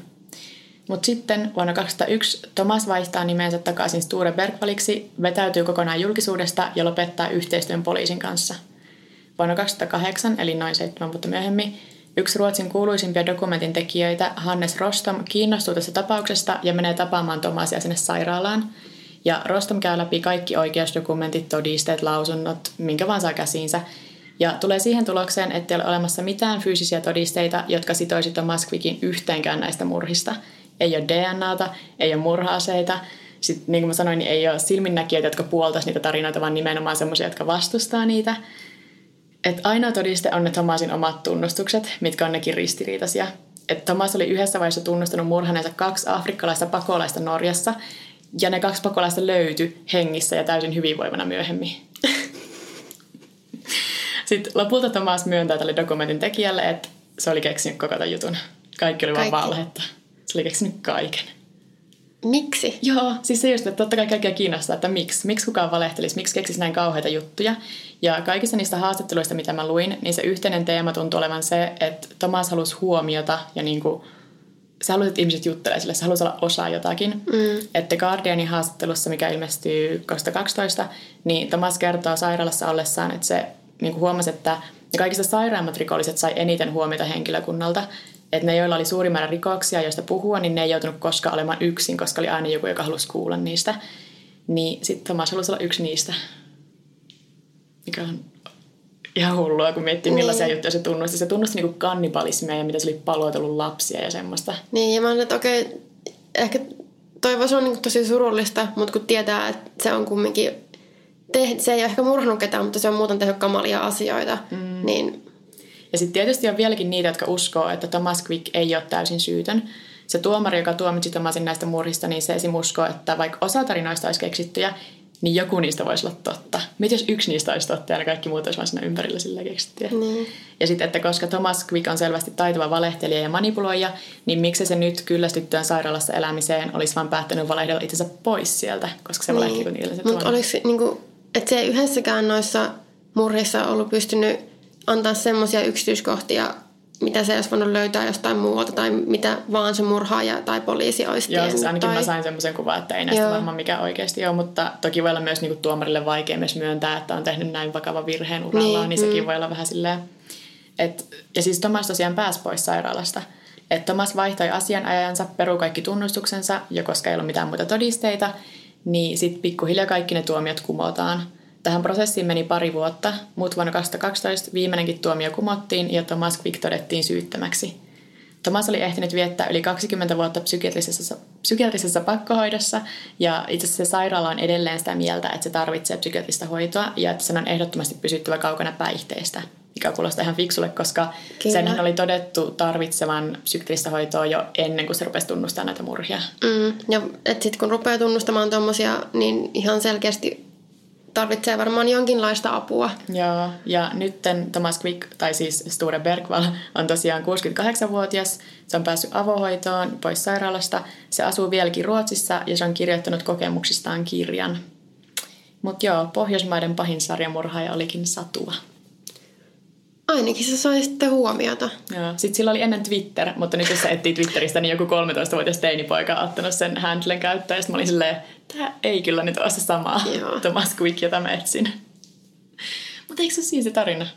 Mutta sitten vuonna 2001 Thomas vaihtaa nimensä takaisin Sture Bergvaliksi, vetäytyy kokonaan julkisuudesta ja lopettaa yhteistyön poliisin kanssa. Vuonna 2008, eli noin seitsemän vuotta myöhemmin, yksi Ruotsin kuuluisimpia dokumentin tekijöitä, Hannes Rostom, kiinnostuu tästä tapauksesta ja menee tapaamaan Thomasia sinne sairaalaan. Ja Rostom käy läpi kaikki oikeusdokumentit, todisteet, lausunnot, minkä vaan saa käsiinsä, ja tulee siihen tulokseen, että ei ole olemassa mitään fyysisiä todisteita, jotka sitoisi Thomas Quickin yhteenkään näistä murhista – ei ole DNAta, ei ole murhaaseita. Sitten niin kuin mä sanoin, niin ei ole silminnäkijöitä, jotka puoltaisi niitä tarinoita, vaan nimenomaan semmoisia, jotka vastustaa niitä. Et ainoa todiste on ne Thomasin omat tunnustukset, mitkä on nekin ristiriitaisia. Et Thomas oli yhdessä vaiheessa tunnustanut murhaneensa kaksi afrikkalaista pakolaista Norjassa, ja ne kaksi pakolaista löytyi hengissä ja täysin hyvinvoivana myöhemmin. Sitten lopulta Thomas myöntää tälle dokumentin tekijälle, että se oli keksinyt koko tämän jutun. Kaikki oli Kaikki. vaan valhetta. Se oli keksinyt kaiken. Miksi? Joo, siis se just, että totta kai kaikkia kiinnostaa, että miksi, miksi kukaan valehtelisi, miksi keksisi näin kauheita juttuja. Ja kaikissa niistä haastatteluista, mitä mä luin, niin se yhteinen teema tuntuu olevan se, että Thomas halusi huomiota ja niin kuin, sä haluat, että ihmiset juttelee sille, sä haluat olla osa jotakin. Mm. Että Guardianin haastattelussa, mikä ilmestyy 2012, niin Thomas kertoo sairaalassa ollessaan, että se niin kuin huomasi, että ne kaikista sairaimmat rikolliset sai eniten huomiota henkilökunnalta että ne, joilla oli suuri määrä rikoksia, joista puhua, niin ne ei joutunut koskaan olemaan yksin, koska oli aina joku, joka halusi kuulla niistä. Niin sitten Thomas halusi olla yksi niistä, mikä on ihan hullua, kun miettii millaisia niin. juttuja se tunnusti. Se tunnusti niinku kannibalismia ja mitä se oli paloitellut lapsia ja semmoista. Niin, ja mä olen, että okei, okay, ehkä toi voisi olla niinku tosi surullista, mutta kun tietää, että se on kumminkin, te, se ei ole ehkä murhannut ketään, mutta se on muuten tehnyt kamalia asioita, mm. niin ja sitten tietysti on vieläkin niitä, jotka uskoo, että Thomas Quick ei ole täysin syytön. Se tuomari, joka tuomitsi Thomasin näistä murhista, niin se esim. uskoo, että vaikka osa tarinoista olisi keksittyjä, niin joku niistä voisi olla totta. Mitä jos yksi niistä olisi totta ja ne kaikki muut olisi vain siinä ympärillä sillä keksittyjä? Niin. Ja sitten, että koska Thomas Quick on selvästi taitava valehtelija ja manipuloija, niin miksi se nyt kyllästyttyään sairaalassa elämiseen olisi vaan päättänyt valehdella itsensä pois sieltä, koska se niin. valehteli, kun niille se Mutta oliko niinku, että se ei yhdessäkään noissa murhissa ollut pystynyt antaa semmoisia yksityiskohtia, mitä se olisi voinut löytää jostain muualta tai mitä vaan se murhaaja tai poliisi olisi Joo, siis ainakin tai... mä sain semmoisen kuvan, että ei näistä Joo. varmaan mikä oikeasti ole, mutta toki voi olla myös niinku tuomarille vaikea myös myöntää, että on tehnyt näin vakava virheen urallaan, niin, niin sekin mm. voi olla vähän silleen. Et, ja siis Thomas tosiaan pääsi pois sairaalasta. Että Thomas vaihtoi asianajajansa, peru kaikki tunnustuksensa, ja koska ei ollut mitään muita todisteita, niin sitten pikkuhiljaa kaikki ne tuomiot kumotaan – Tähän prosessiin meni pari vuotta, mutta vuonna 2012 viimeinenkin tuomio kumottiin ja Thomas Quick todettiin syyttämäksi. Thomas oli ehtinyt viettää yli 20 vuotta psykiatrisessa, psykiatrisessa pakkohoidossa ja itse asiassa se sairaala on edelleen sitä mieltä, että se tarvitsee psykiatrista hoitoa ja että sen on ehdottomasti pysyttävä kaukana päihteistä, mikä kuulostaa ihan fiksulle, koska Kyllä. senhän oli todettu tarvitsevan psykiatrista hoitoa jo ennen kuin se rupesi tunnustamaan näitä murhia. Mm, ja sitten kun rupeaa tunnustamaan tuommoisia, niin ihan selkeästi tarvitsee varmaan jonkinlaista apua. Joo, ja nytten Thomas Quick, tai siis Sture Bergvall, on tosiaan 68-vuotias. Se on päässyt avohoitoon pois sairaalasta. Se asuu vieläkin Ruotsissa ja se on kirjoittanut kokemuksistaan kirjan. Mutta joo, Pohjoismaiden pahin sarjamurhaaja olikin Satua. Ainakin se sai sitten huomiota. Joo. Sitten sillä oli ennen Twitter, mutta nyt jos se etsii Twitteristä, niin joku 13-vuotias teinipoika on ottanut sen handlen käyttöön. Ja sitten mä olin silleen, tämä ei kyllä nyt ole se sama Joo. Thomas Quick, jota mä etsin. Mutta eikö se siinä se tarina?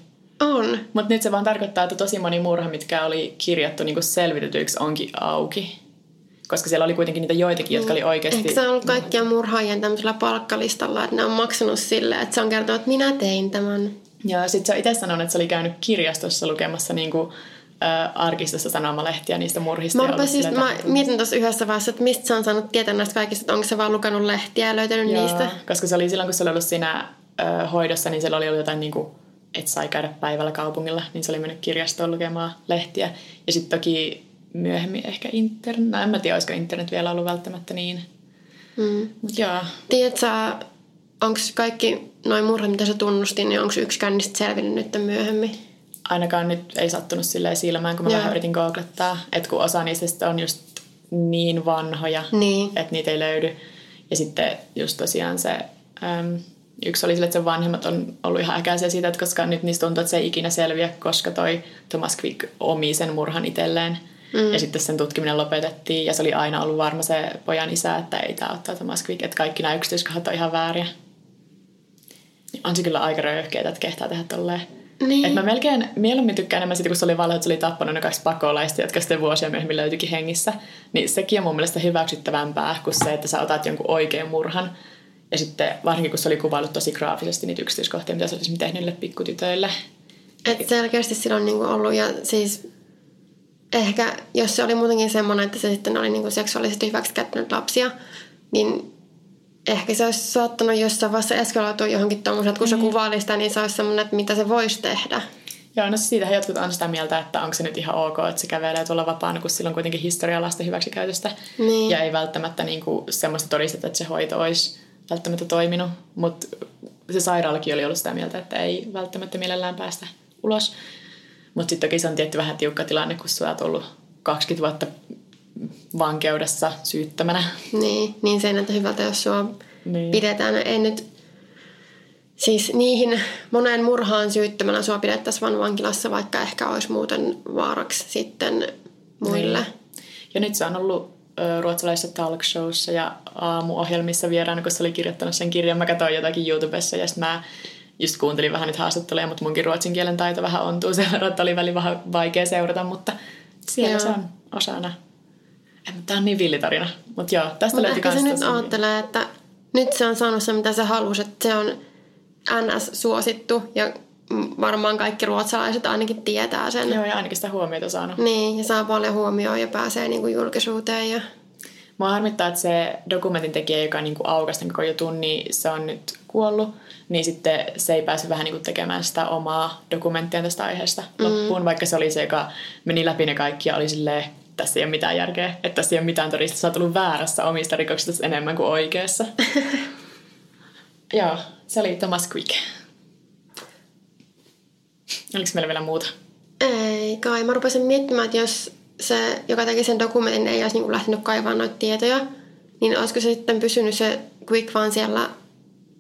On. Mutta nyt se vaan tarkoittaa, että tosi moni murha, mitkä oli kirjattu niinku selvitetyiksi, onkin auki. Koska siellä oli kuitenkin niitä joitakin, jotka oli oikeasti... Eikö se ollut kaikkia murhaajien tämmöisellä palkkalistalla, että ne on maksanut sille, että se on kertonut, että minä tein tämän. Ja sitten se on itse sanonut, että se oli käynyt kirjastossa lukemassa niinku, ä, arkistossa sanomalehtiä niistä murhista. Mä, rupesin just, silleen, mä mietin tuossa yhdessä vaiheessa, että mistä se on saanut tietää näistä kaikista, että onko se vaan lukenut lehtiä ja löytänyt Joo, niistä. Koska se oli silloin, kun se oli ollut siinä ö, hoidossa, niin siellä oli ollut jotain, niin kuin, että sai käydä päivällä kaupungilla, niin se oli mennyt kirjastoon lukemaan lehtiä. Ja sitten toki myöhemmin ehkä internet, no en mä tiedä, olisiko internet vielä ollut välttämättä niin. Mm. Joo, Tiedätkö sä, onko kaikki noin murhat, mitä sä tunnustin, niin onko yksikään niistä selvinnyt nyt myöhemmin? ainakaan nyt ei sattunut silleen silmään, kun mä Joo. vähän yritin googlettaa. Että kun osa niistä on just niin vanhoja, Niin. että niitä ei löydy. Ja sitten just tosiaan se, äm, yksi oli sille, että sen vanhemmat on ollut ihan äkäisiä siitä, että koska nyt niistä tuntuu, että se ei ikinä selviä, koska toi Thomas Quick omi sen murhan itselleen. Mm. Ja sitten sen tutkiminen lopetettiin ja se oli aina ollut varma se pojan isä, että ei tämä ottaa Thomas Quick, että kaikki nämä yksityiskohdat on ihan vääriä. On se kyllä aika röyhkeitä, että kehtaa tehdä tolleen. Niin. Et mä melkein mieluummin tykkään enemmän siitä, kun se oli valhe, että se oli tappanut ne kaksi pakolaista, jotka sitten vuosia myöhemmin löytyikin hengissä. Niin sekin on mun mielestä hyväksyttävämpää kuin se, että sä otat jonkun oikean murhan. Ja sitten varsinkin, kun se oli kuvailut tosi graafisesti niitä yksityiskohtia, mitä se olisi tehnyt niille pikkutytöille. Et selkeästi sillä on niinku ollut ja siis ehkä jos se oli muutenkin semmoinen, että se sitten oli niinku seksuaalisesti hyväksikäyttänyt lapsia, niin ehkä se olisi saattanut jossain vaiheessa eskaloitua johonkin tuommoisen, että kun se kuvaili sitä, niin se olisi semmoinen, että mitä se voisi tehdä. Joo, no siitähän jotkut on sitä mieltä, että onko se nyt ihan ok, että se kävelee tuolla vapaana, kun sillä on kuitenkin historia lasten hyväksikäytöstä. Niin. Ja ei välttämättä niinku semmoista todisteta, että se hoito olisi välttämättä toiminut. Mutta se sairaalakin oli ollut sitä mieltä, että ei välttämättä mielellään päästä ulos. Mutta sitten toki se on tietty vähän tiukka tilanne, kun sä oot ollut 20 vuotta vankeudessa syyttämänä. Niin, niin se ei näytä hyvältä, jos sua Niin. pidetään. Ei nyt, siis niihin moneen murhaan syyttämänä sua pidettäisiin vaan vankilassa, vaikka ehkä olisi muuten vaaraksi sitten muille. Niin. Ja nyt se on ollut ruotsalaisissa talk showssa ja aamuohjelmissa vieraana, kun se oli kirjoittanut sen kirjan. Mä katsoin jotakin YouTubessa ja sitten mä just kuuntelin vähän nyt haastatteluja, mutta munkin ruotsin kielen taito vähän ontuu sen verran, että oli välillä vähän vaikea seurata, mutta siellä Joo. se on osana. Tämä on niin villitarina. Mutta joo, tästä Mutta löytyi ehkä se nyt ajattelee, että nyt se on saanut se, mitä se halusi, että se on NS-suosittu ja varmaan kaikki ruotsalaiset ainakin tietää sen. Joo, ja ainakin sitä huomiota saanut. Niin, ja saa paljon huomioon ja pääsee niinku julkisuuteen. Ja... Mua harmittaa, että se dokumentin tekijä, joka niin aukasi tämän koko jutun, niin se on nyt kuollut. Niin sitten se ei pääse vähän niin kuin tekemään sitä omaa dokumenttia tästä aiheesta mm. loppuun, vaikka se oli se, joka meni läpi ne kaikki ja oli silleen, tässä ei ole mitään järkeä, että tässä ei ole mitään todistusta, sä oot ollut väärässä omista rikoksista enemmän kuin oikeassa. Joo, se oli Thomas Quick. Oliko meillä vielä muuta? Ei kai. Mä rupesin miettimään, että jos se, joka teki sen dokumentin, ei olisi niinku lähtenyt kaivamaan noita tietoja, niin olisiko se sitten pysynyt se Quick vaan siellä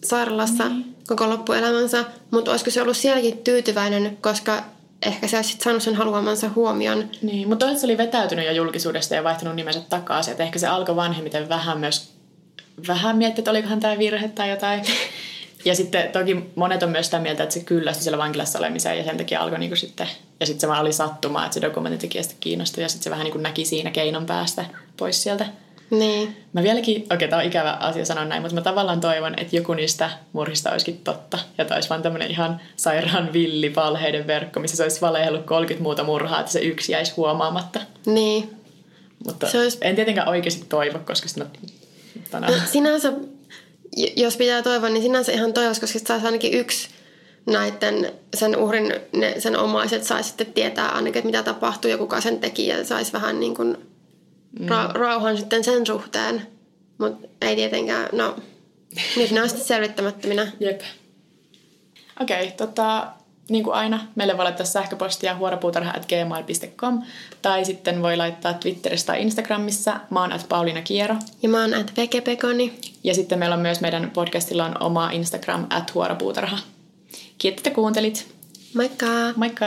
sairaalassa niin. koko loppuelämänsä, mutta olisiko se ollut sielläkin tyytyväinen, koska ehkä se olisi sit saanut sen haluamansa huomion. Niin, mutta toisaalta se oli vetäytynyt jo julkisuudesta ja vaihtanut nimensä takaisin. Että ehkä se alkoi vanhemmiten vähän myös vähän miettiä, että olikohan tämä virhe tai jotain. Ja sitten toki monet on myös sitä mieltä, että se kyllästyi siellä vankilassa olemiseen ja sen takia alkoi niinku sitten, ja sitten se vaan oli sattumaa, että se dokumentin tekijä sitten kiinnostui ja sitten se vähän niinku näki siinä keinon päästä pois sieltä. Niin. Mä vieläkin, okei okay, tämä on ikävä asia sanoa näin, mutta mä tavallaan toivon, että joku niistä murhista olisikin totta. Ja tämä olisi vaan tämmöinen ihan sairaan villi valheiden verkko, missä se olisi valehellut 30 muuta murhaa, että se yksi jäisi huomaamatta. Niin. Mutta se olisi... en tietenkään oikeasti toivo, koska sitten mä... No, sinänsä, jos pitää toivoa, niin sinänsä ihan toivoisi, koska sitten saisi ainakin yksi näiden sen uhrin, ne, sen omaiset saisi sitten tietää ainakin, että mitä tapahtuu ja kuka sen teki ja saisi vähän niin kuin. Ra- rauhan sitten sen suhteen. Mutta ei tietenkään, no nyt ne on sitten selvittämättöminä. Jep. Okei, okay, tota, niin kuin aina, meille voi laittaa sähköpostia huoropuutarha.gmail.com tai sitten voi laittaa Twitterissä tai Instagramissa. Mä oon at Pauliina Kiero. Ja mä oon at Vekepekoni. Ja sitten meillä on myös meidän podcastilla on oma Instagram at huoropuutarha. Kiitos, että kuuntelit. Moikka! Moikka!